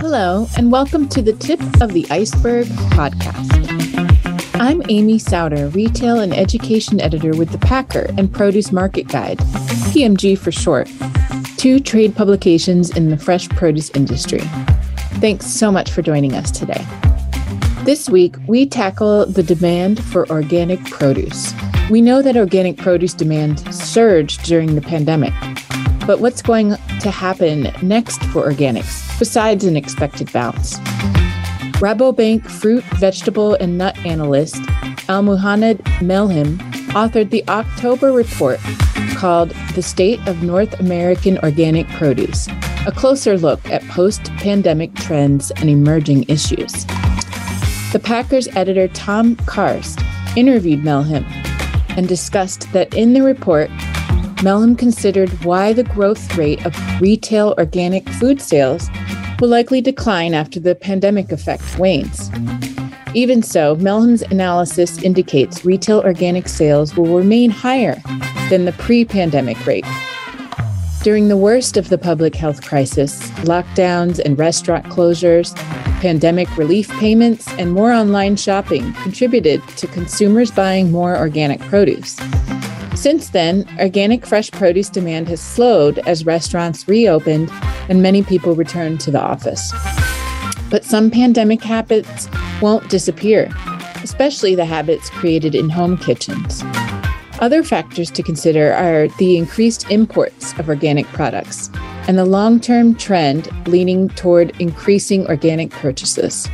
Hello, and welcome to the Tip of the Iceberg podcast. I'm Amy Sowder, Retail and Education Editor with The Packer and Produce Market Guide, PMG for short, two trade publications in the fresh produce industry. Thanks so much for joining us today. This week, we tackle the demand for organic produce. We know that organic produce demand surged during the pandemic, but what's going to happen next for organics besides an expected bounce? Rabobank fruit, vegetable, and nut analyst Almuhanad Melhim authored the October report called The State of North American Organic Produce, a closer look at post pandemic trends and emerging issues. The Packers editor Tom Karst interviewed Melhim and discussed that in the report, Melhim considered why the growth rate of retail organic food sales will likely decline after the pandemic effect wanes. Even so, Melhim's analysis indicates retail organic sales will remain higher than the pre pandemic rate. During the worst of the public health crisis, lockdowns and restaurant closures, pandemic relief payments, and more online shopping contributed to consumers buying more organic produce. Since then, organic fresh produce demand has slowed as restaurants reopened and many people return to the office. But some pandemic habits won't disappear, especially the habits created in home kitchens. Other factors to consider are the increased imports of organic products and the long term trend leaning toward increasing organic purchases.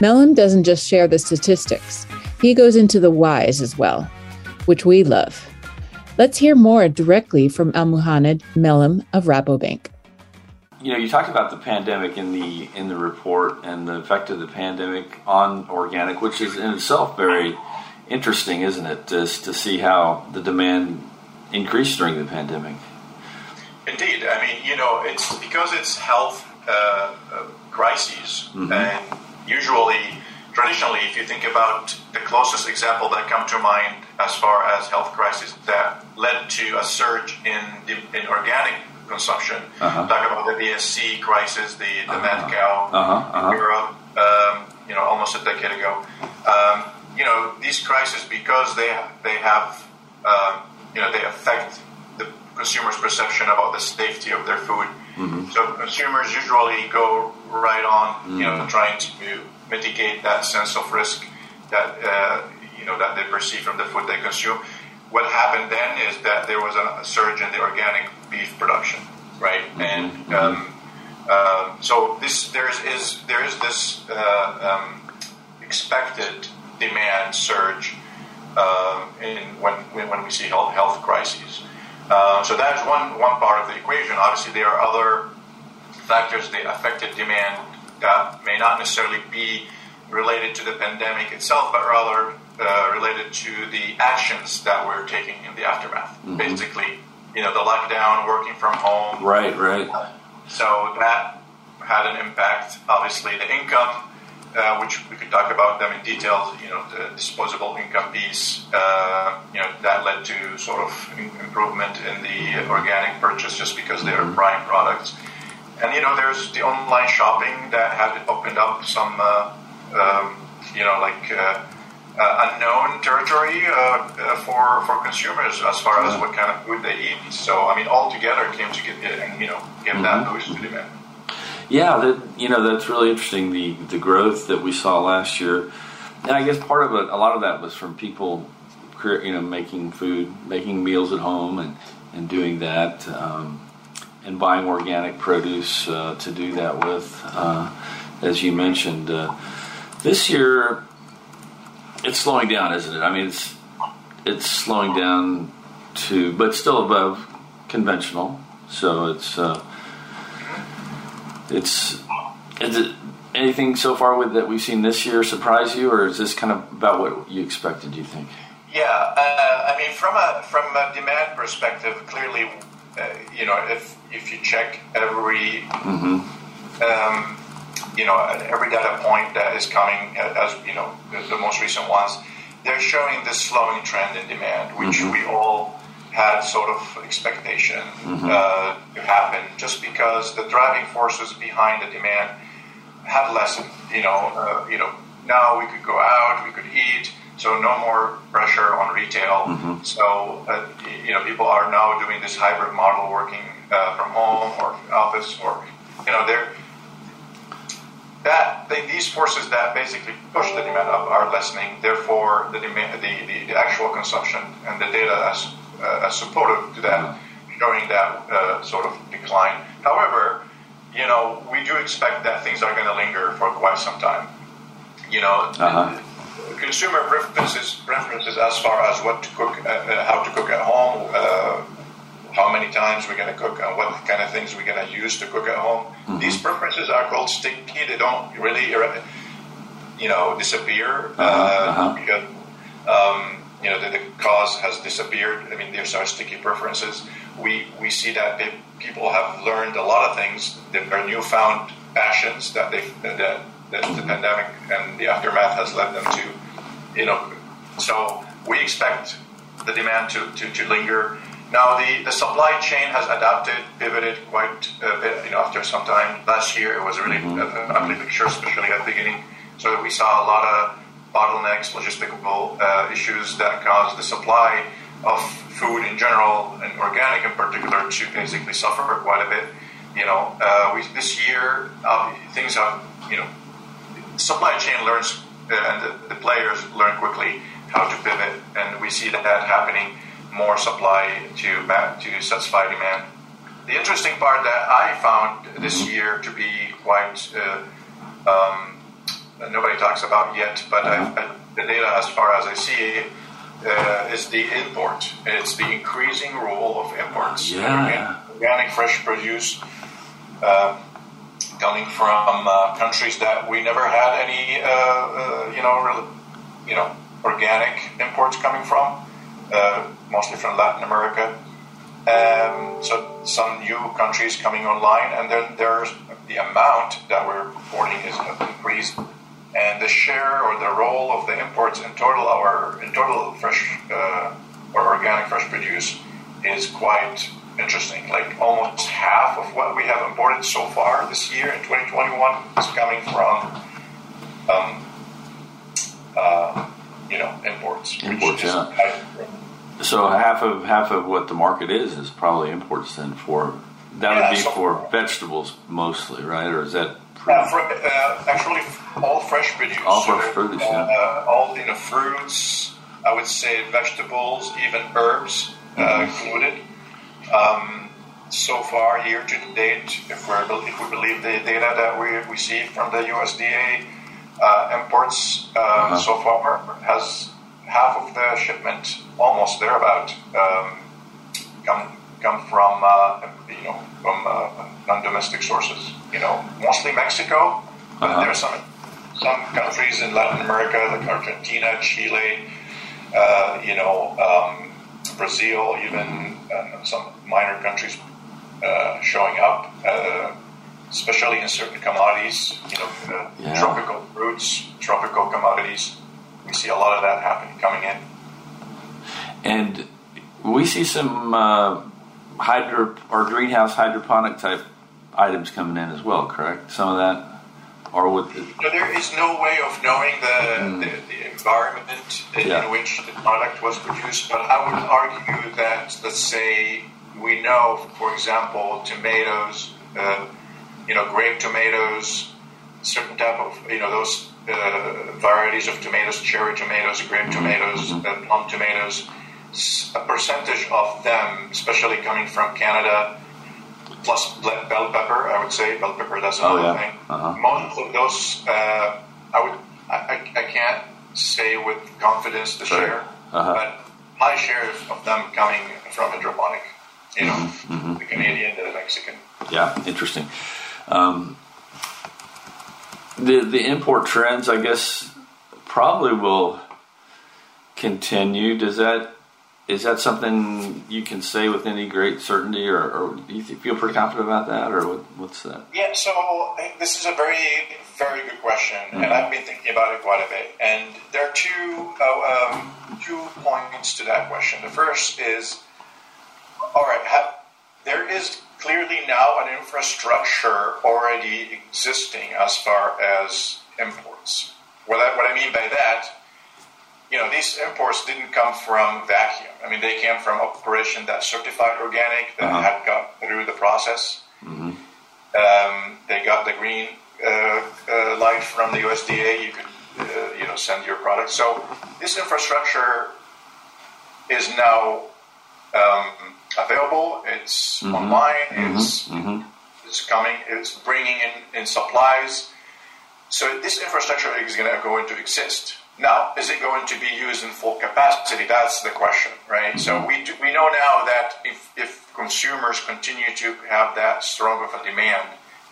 Melhim doesn't just share the statistics, he goes into the whys as well, which we love. Let's hear more directly from Almuhanad Melhim of Rabobank. You know, you talked about the pandemic in the in the report and the effect of the pandemic on organic, which is in itself very interesting, isn't it? Just to see how the demand increased during the pandemic. Indeed, I mean, you know, it's because it's health uh, uh, crises, mm-hmm. and usually traditionally, if you think about the closest example that come to mind as far as health crisis that led to a surge in in organic consumption, uh-huh. talk about the BSE crisis, the, the uh-huh. mad cow uh-huh. uh-huh. in Europe, um, you know, almost a decade ago. Um, you know, these crises because they they have uh, you know they affect the consumer's perception about the safety of their food. Mm-hmm. So consumers usually go right on, mm-hmm. you know, mm-hmm. trying to mitigate that sense of risk that uh, you know that they perceive from the food they consume. What happened then is that there was a surge in the organic beef production, right? And um, uh, so this there is, is there is this uh, um, expected demand surge uh, in when when we see health, health crises. Uh, so that's one one part of the equation. Obviously, there are other factors that affected demand that may not necessarily be related to the pandemic itself, but rather uh, related to the actions that we're taking in the aftermath. Mm-hmm. Basically, you know, the lockdown, working from home. Right, right. So that had an impact. Obviously, the income, uh, which we could talk about them in detail. You know, the disposable income piece. Uh, you know, that led to sort of improvement in the organic purchase just because they're mm-hmm. prime products. And you know, there's the online shopping that had opened up some, uh, um, you know, like unknown territory uh, uh, for for consumers as far as what kind of food they eat. So I mean, all together came to get and you know give mm-hmm. that boost to demand. Yeah, that, you know that's really interesting. The the growth that we saw last year, and I guess part of it, a lot of that was from people, you know, making food, making meals at home, and and doing that. Um, and buying organic produce uh, to do that with, uh, as you mentioned. Uh, this year, it's slowing down, isn't it? I mean, it's it's slowing down to, but still above conventional. So it's uh, it's is it anything so far with that we've seen this year surprise you, or is this kind of about what you expected? Do you think? Yeah, uh, I mean, from a from a demand perspective, clearly, uh, you know, if if you check every, mm-hmm. um, you know, every data point that is coming, as you know, the, the, most recent ones, they're showing this slowing trend in demand, which mm-hmm. we all had sort of expectation mm-hmm. uh, to happen, just because the driving forces behind the demand had lessened. You know, uh, you know, now we could go out, we could eat, so no more pressure on retail. Mm-hmm. So uh, you know, people are now doing this hybrid model, working uh, from home or office, or you know, they're that they, these forces that basically push the demand up are lessening. Therefore, the demand, the, the, the actual consumption and the data as uh, as supportive to that, showing that uh, sort of decline. However, you know, we do expect that things are going to linger for quite some time. You know, uh-huh. consumer preferences preferences as far as what to cook, uh, uh how to cook at home uh, how many times we're going to cook and what kind of things we're going to use to cook at home. Mm-hmm. These preferences are called sticky. They don't really, you know, disappear uh-huh. Uh, uh-huh. because um, you know the, the, cause has disappeared. I mean, there's our sticky preferences. We we see that people have learned a lot of things. There are newfound passions that they that, that the mm-hmm. pandemic and the aftermath has led them to. You know, so we expect the demand to, to, to linger now, the, the supply chain has adapted, pivoted quite a bit, you know, after some time. Last year, it was really mm-hmm. an ugly picture, especially at the beginning. So we saw a lot of bottlenecks, logistical uh, issues that caused the supply of food in general and organic in particular to basically suffer quite a bit. You know, uh, we, this year uh, things have, you know, supply chain learns uh, and the, the, players learn quickly how to pivot, and we see that, that happening more supply to to satisfy demand. The interesting part that I found this mm-hmm. year to be quite uh, um, nobody talks about yet, but uh-huh. the data as far as I see it uh, is the import. It's the increasing role of imports. Yeah. Organic fresh produce uh, coming from uh, countries that we never had any, uh, uh, you know, really, you know, organic imports coming from uh, mostly from Latin America. Um, so some new countries coming online, and then there's the amount that we're importing is increased, and the share or the role of the imports in total our in total fresh uh, or organic fresh produce is quite interesting. Like almost half of what we have imported so far this year in 2021 is coming from. Um, uh, you know, imports. Imports, yeah. So half of half of what the market is is probably imports then for that yeah, would be so for vegetables mostly, right? Or is that? Yeah, for, uh, actually, all fresh produce. All fresh produce, uh, yeah. all you know, fruits. I would say vegetables, even herbs uh, mm-hmm. included. Um, so far, year to date, if, we're, if we believe the data that we, see from the USDA, uh, imports um, uh-huh. so far has half of the shipment, almost thereabout, um, come come from uh, you know from uh, non-domestic sources. You know, mostly Mexico. Uh-huh. There are some some countries in Latin America like Argentina, Chile. Uh, you know, um, Brazil, even some minor countries uh, showing up uh, especially in certain commodities, you know, uh, yeah. tropical fruits, tropical commodities. We see a lot of that happening coming in. And we see some uh, hydro or greenhouse hydroponic type items coming in as well, correct? Some of that, or with there is no way of knowing the, mm. the, the, environment in, yeah. in which the product was produced. But I would argue that, let's say, we know, for example, tomatoes. Uh, you know, grape tomatoes, certain type of, you know, those uh, varieties of tomatoes, cherry tomatoes, grape tomatoes, mm-hmm. uh, plum tomatoes, a percentage of them, especially coming from Canada, plus bell pepper, I would say. Bell pepper, that's oh, another oh, yeah. thing. Uh-huh. Most of those, uh, I would, I, I, can't say with confidence the sure. share, uh-huh. but my share of them coming from hydroponic, you know, mm-hmm. mm-hmm. the Canadian, the Mexican. Yeah, interesting. Um, the the import trends, I guess, probably will continue. Does that is that something you can say with any great certainty, or, or do you feel pretty confident about that, or what, what's that? Yeah, so this is a very very good question, mm-hmm. and I've been thinking about it quite a bit. And there are two uh, um, two points to that question. The first is, all right, have, there is clearly now an infrastructure already existing as far as imports. What I, what I mean by that, you know, these imports didn't come from vacuum. I mean, they came from operation that certified organic, that uh-huh. had gone through the process. Mm-hmm. Um, they got the green uh, uh, light from the USDA. You could, uh, you know, send your product. So this infrastructure is now um, available. It's mm-hmm. online. Mm-hmm. It's mm-hmm. it's coming. It's bringing in, in supplies. So this infrastructure is going to going to exist. Now, is it going to be used in full capacity? That's the question, right? So mm-hmm. we do, we know now that if, if consumers continue to have that strong of a demand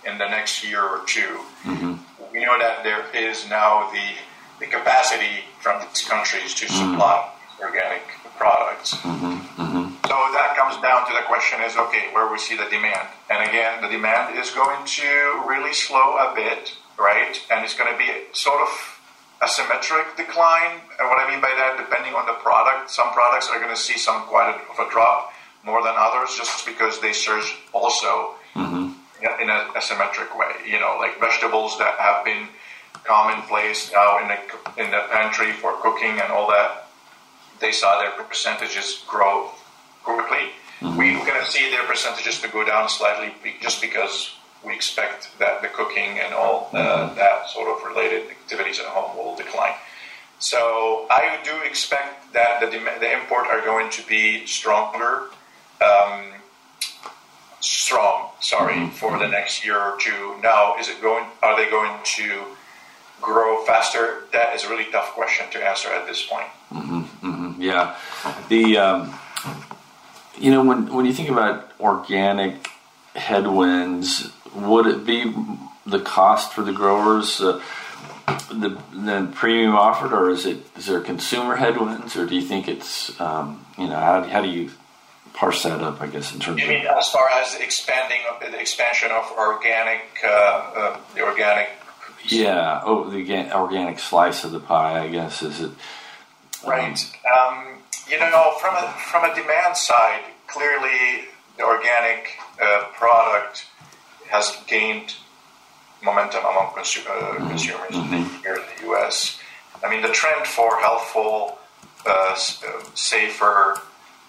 in the next year or 2 mm-hmm. we know that there is now the the capacity from these countries to mm-hmm. supply organic products. Mm-hmm, mm-hmm. So that comes down to the question is okay, where we see the demand. And again, the demand is going to really slow a bit, right? And it's going to be sort of asymmetric decline. And what I mean by that, depending on the product, some products are going to see some quite a, of a drop more than others just because they surge also mm-hmm. in a, a symmetric way. You know, like vegetables that have been commonplace now in the in the pantry for cooking and all that they saw their percentages grow quickly. Mm-hmm. We're going to see their percentages to go down slightly just because we expect that the cooking and all uh, mm-hmm. that sort of related activities at home will decline. So I do expect that the, the import are going to be stronger, um, strong. Sorry, mm-hmm. for the next year or two. Now, is it going? Are they going to grow faster? That is a really tough question to answer at this point. Yeah, the um, you know when when you think about organic headwinds, would it be the cost for the growers? Uh, the, the premium offered, or is it is there consumer headwinds, or do you think it's um, you know how, how do you parse that up? I guess in terms. You mean as far as expanding the expansion of organic, uh, uh, the organic. Yeah. Oh, the organic slice of the pie. I guess is it Right. Um, you know, from a, from a demand side, clearly the organic uh, product has gained momentum among consu- uh, mm-hmm. consumers mm-hmm. here in the U.S. I mean, the trend for healthful, uh, uh, safer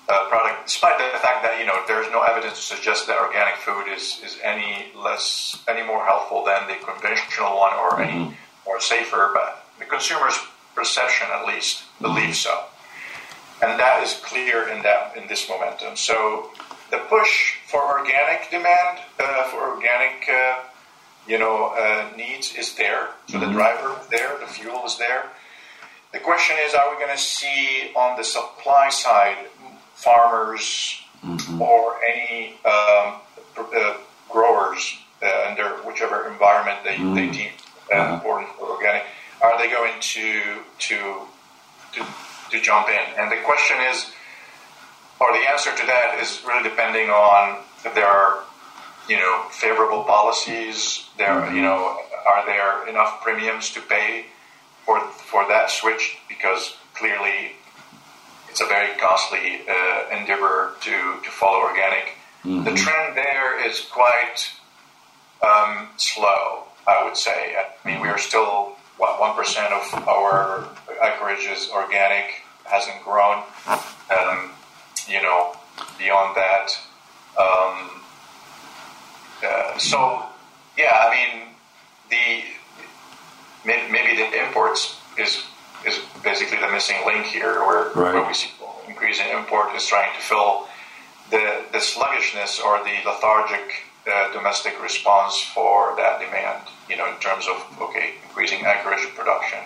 uh, product, despite the fact that you know there's no evidence to suggest that organic food is, is any less, any more healthful than the conventional one or mm-hmm. any more safer, but the consumers perception at least believe so. And that is clear in that in this momentum. So the push for organic demand, uh, for organic, uh, you know, uh, needs is there. So mm-hmm. the driver is there, the fuel is there. The question is, are we going to see on the supply side farmers mm-hmm. or any um, uh, growers uh, under whichever environment they, mm-hmm. they deem uh, uh-huh. important for organic? Are they going to to to, to jump in? And the question is, or the answer to that is really depending on if there are you know favorable policies. There, mm-hmm. you know, are there enough premiums to pay for for that switch? Because clearly, it's a very costly uh, endeavor to to follow organic. Mm-hmm. The trend there is quite um, slow, I would say. I mean, we are still one percent of our acreage is organic, hasn't grown. Um, you know, beyond that, um, uh, so yeah, I mean, the maybe the imports is is basically the missing link here, where, right. where we see increasing import is trying to fill the the sluggishness or the lethargic uh, domestic response for that demand. You know, in terms of okay, increasing acreage production.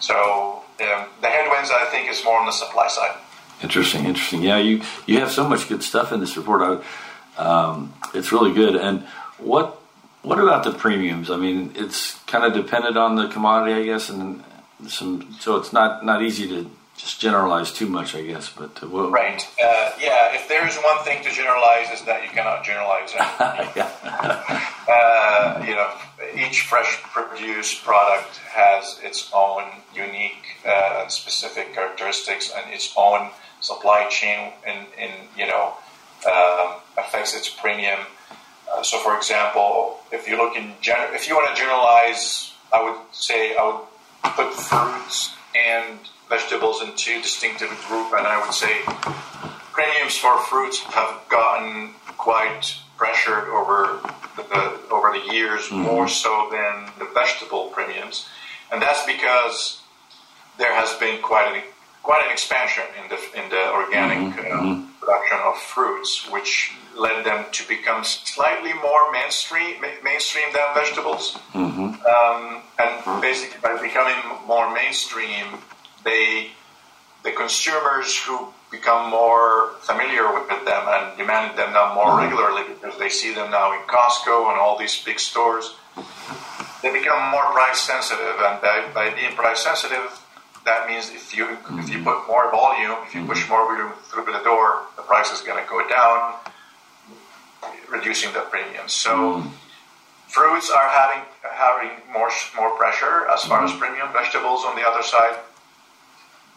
So um, the headwinds, I think, is more on the supply side. Interesting, interesting. Yeah, you you have so much good stuff in this report. I, um, it's really good. And what what about the premiums? I mean, it's kind of dependent on the commodity, I guess, and some. So it's not not easy to just generalize too much, I guess. But uh, well, right, uh, yeah. If there is one thing to generalize, is that you cannot generalize. uh, you know, each fresh produced product has its own unique uh, specific characteristics and its own supply chain in, in you know um, affects its premium. Uh, so, for example, if you look in gen- if you want to generalize, I would say I would put fruits and vegetables in two distinctive group, and I would say premiums for fruits have gotten quite pressured over the, over the years, mm-hmm. more so than the vegetable premiums, and that's because there has been quite an quite an expansion in the in the organic mm-hmm. uh, mm-hmm. production of fruits, which led them to become slightly more mainstream mainstream than vegetables. Mm-hmm. Um, and basically, by becoming more mainstream, they the consumers who become more familiar with them and demand them now more mm-hmm. regularly because they see them now in Costco and all these big stores. They become more price sensitive, and by, by being price sensitive, that means if you mm-hmm. if you put more volume, if you push more volume through the door, the price is going to go down, reducing the premium. So. Mm-hmm. Fruits are having having more more pressure as far as premium. Vegetables, on the other side,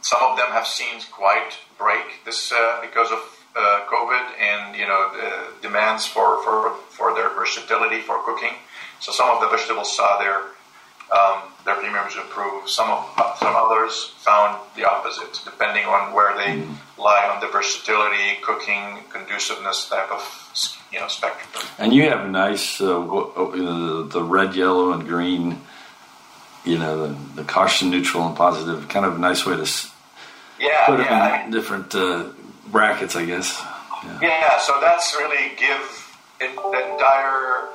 some of them have seen quite break this uh, because of uh, COVID and you know the demands for, for for their versatility for cooking. So some of the vegetables saw their um, their premiums improve. Some of some others found the opposite, depending on where they lie on the versatility, cooking, conduciveness type of you know spectrum. And you have nice uh, uh the red, yellow, and green. You know the, the caution, neutral, and positive. Kind of nice way to yeah, put yeah. in different uh, brackets, I guess. Yeah. yeah. so that's really give the entire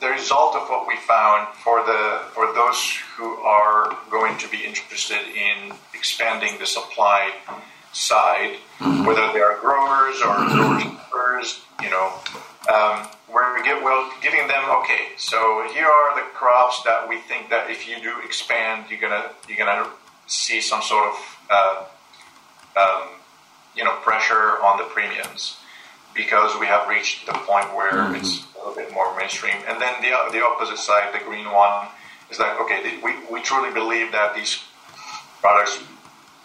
the result of what we found for the for those who are going to be interested in expanding the supply side, mm-hmm. whether they are growers or growers, you know, um, we're give, well, giving them okay. So here are the crops that we think that if you do expand, you're gonna you're gonna see some sort of uh, um, you know pressure on the premiums because we have reached the point where mm-hmm. it's a little bit more mainstream. And then the the opposite side, the green one, is like okay, we, we truly believe that these products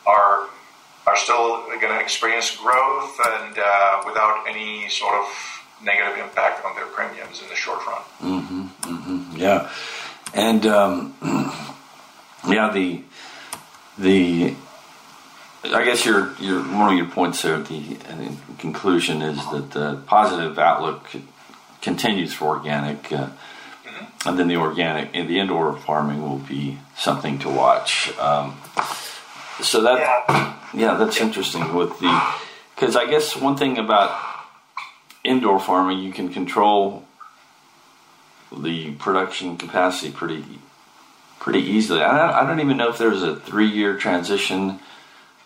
are are still going to experience growth and uh, without any sort of negative impact on their premiums in the short run. Mm-hmm, mm-hmm, yeah, and um, yeah, the the I guess your your one of your points there at the, conclusion is that the positive outlook continues for organic, uh, mm-hmm. and then the organic and the indoor farming will be something to watch. Um, so that yeah, yeah that's yeah. interesting with the because I guess one thing about indoor farming you can control the production capacity pretty pretty easily. I don't, I don't even know if there's a three year transition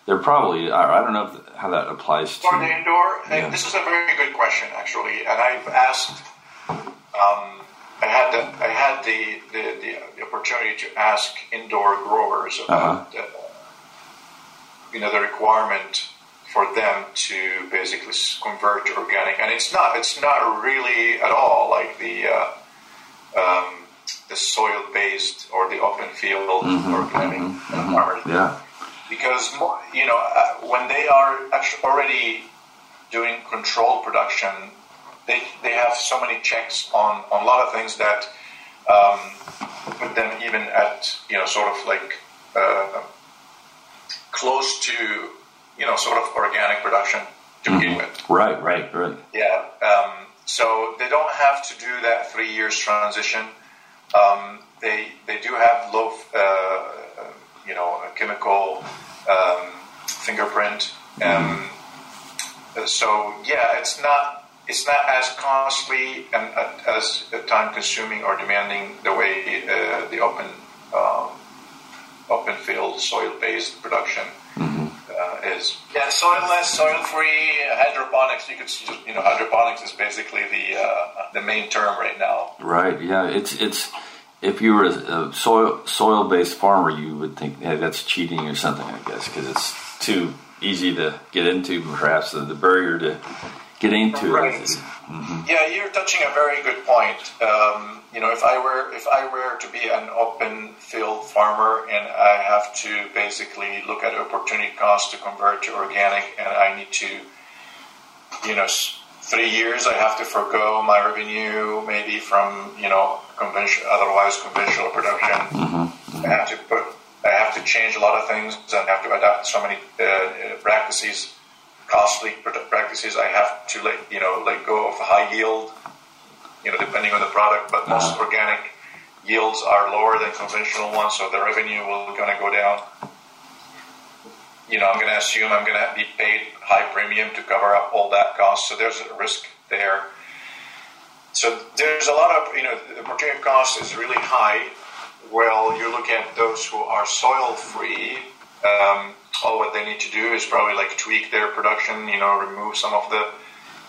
they're probably. I, don't know if, how that applies to. For the indoor, yeah. this is a very good question actually, and I've asked. Um, I had the I had the, the, the, opportunity to ask indoor growers about uh-huh. you know the requirement for them to basically convert to organic, and it's not it's not really at all like the uh, um, the soil based or the open field mm-hmm, organic mm-hmm, mm-hmm. farmers. Yeah because you know uh, when they are actually already doing controlled production, they they have so many checks on on a lot of things that um, put them even at you know sort of like uh, close to you know sort of organic production to begin mm-hmm. with. Right, right, right. Yeah. Um, so they don't have to do that three years transition. Um, they they do have low. Uh, you know, chemical um, fingerprint. Um, so yeah, it's not it's not as costly and uh, as time consuming or demanding the way uh, the open um, open field soil based production mm-hmm. uh, is. Yeah, soilless, soil free hydroponics. You could just you know hydroponics is basically the uh, the main term right now. Right. Yeah. It's it's if you were a soil soil based farmer, you would think, hey, that's cheating or something, I guess, because it's too easy to get into. Perhaps the, the barrier to get into right. it. Mm-hmm. Yeah, you're touching a very good point. Um, you know, if I were if I were to be an open field farmer and I have to basically look at opportunity cost to convert to organic, and I need to you know, three years I have to forego my revenue, maybe from you know conventional, otherwise conventional production. Mm-hmm. I have to put, I have to change a lot of things and have to adapt so many uh, practices, costly practices. I have to let you know let go of high yield, you know, depending on the product. But most uh-huh. organic yields are lower than conventional ones, so the revenue will going to go down. You know, I'm going to assume I'm going to be paid high premium to cover up all that cost. So there's a risk there. So there's a lot of, you know, the opportunity cost is really high. Well, you look at those who are soil free, um, all what they need to do is probably like tweak their production, you know, remove some of the,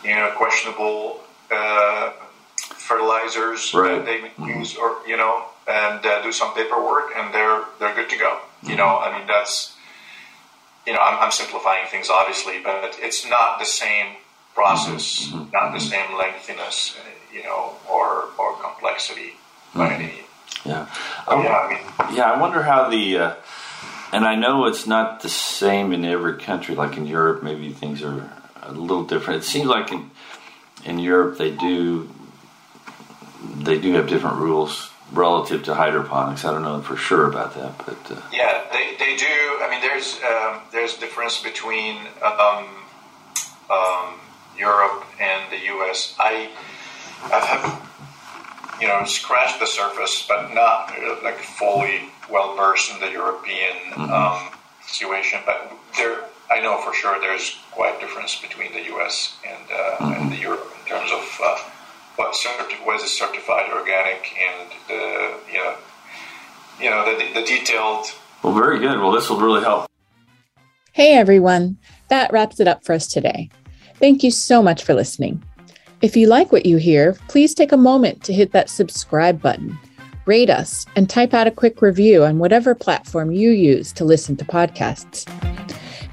you know, questionable uh, fertilizers right. that they use, or you know, and uh, do some paperwork, and they're they're good to go. You know, I mean that's, you know, I'm, I'm simplifying things obviously, but it's not the same process, mm-hmm. not the same lengthiness, you know, or or complexity by mm-hmm. any. Yeah. I, yeah, I mean, yeah. I wonder how the. Uh, and I know it's not the same in every country. Like in Europe, maybe things are a little different. It seems like in in Europe they do they do have different rules relative to hydroponics. I don't know for sure about that, but uh, yeah, they, they do. I mean, there's um, there's a difference between um, um, Europe and the U.S. I I have you know scratched the surface, but not like fully well versed in the European mm-hmm. Um, situation. But there, I know for sure there's quite a difference between the U.S. and, uh, mm-hmm. and the Europe in terms of uh, what certi- what is certified organic and the you know you know the, the detailed. Well, very good. Well, this will really help. Hey everyone, that wraps it up for us today. Thank you so much for listening. If you like what you hear, please take a moment to hit that subscribe button, rate us, and type out a quick review on whatever platform you use to listen to podcasts.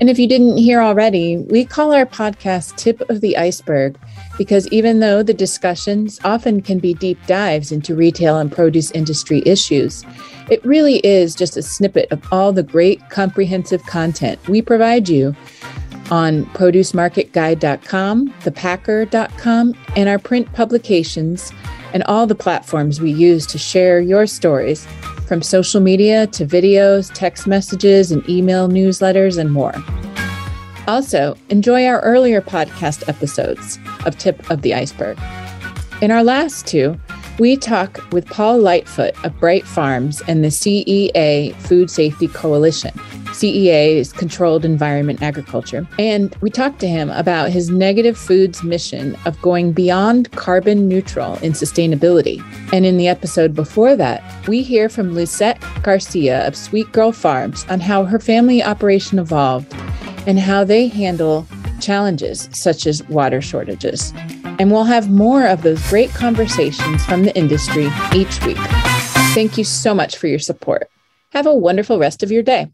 And if you didn't hear already, we call our podcast Tip of the Iceberg because even though the discussions often can be deep dives into retail and produce industry issues, it really is just a snippet of all the great comprehensive content we provide you on producemarketguide.com, thepacker.com, and our print publications and all the platforms we use to share your stories from social media to videos, text messages, and email newsletters, and more. Also, enjoy our earlier podcast episodes of Tip of the Iceberg. In our last two, we talk with Paul Lightfoot of Bright Farms and the CEA Food Safety Coalition. CEA is Controlled Environment Agriculture. And we talked to him about his negative foods mission of going beyond carbon neutral in sustainability. And in the episode before that, we hear from Lisette Garcia of Sweet Girl Farms on how her family operation evolved and how they handle challenges such as water shortages. And we'll have more of those great conversations from the industry each week. Thank you so much for your support. Have a wonderful rest of your day.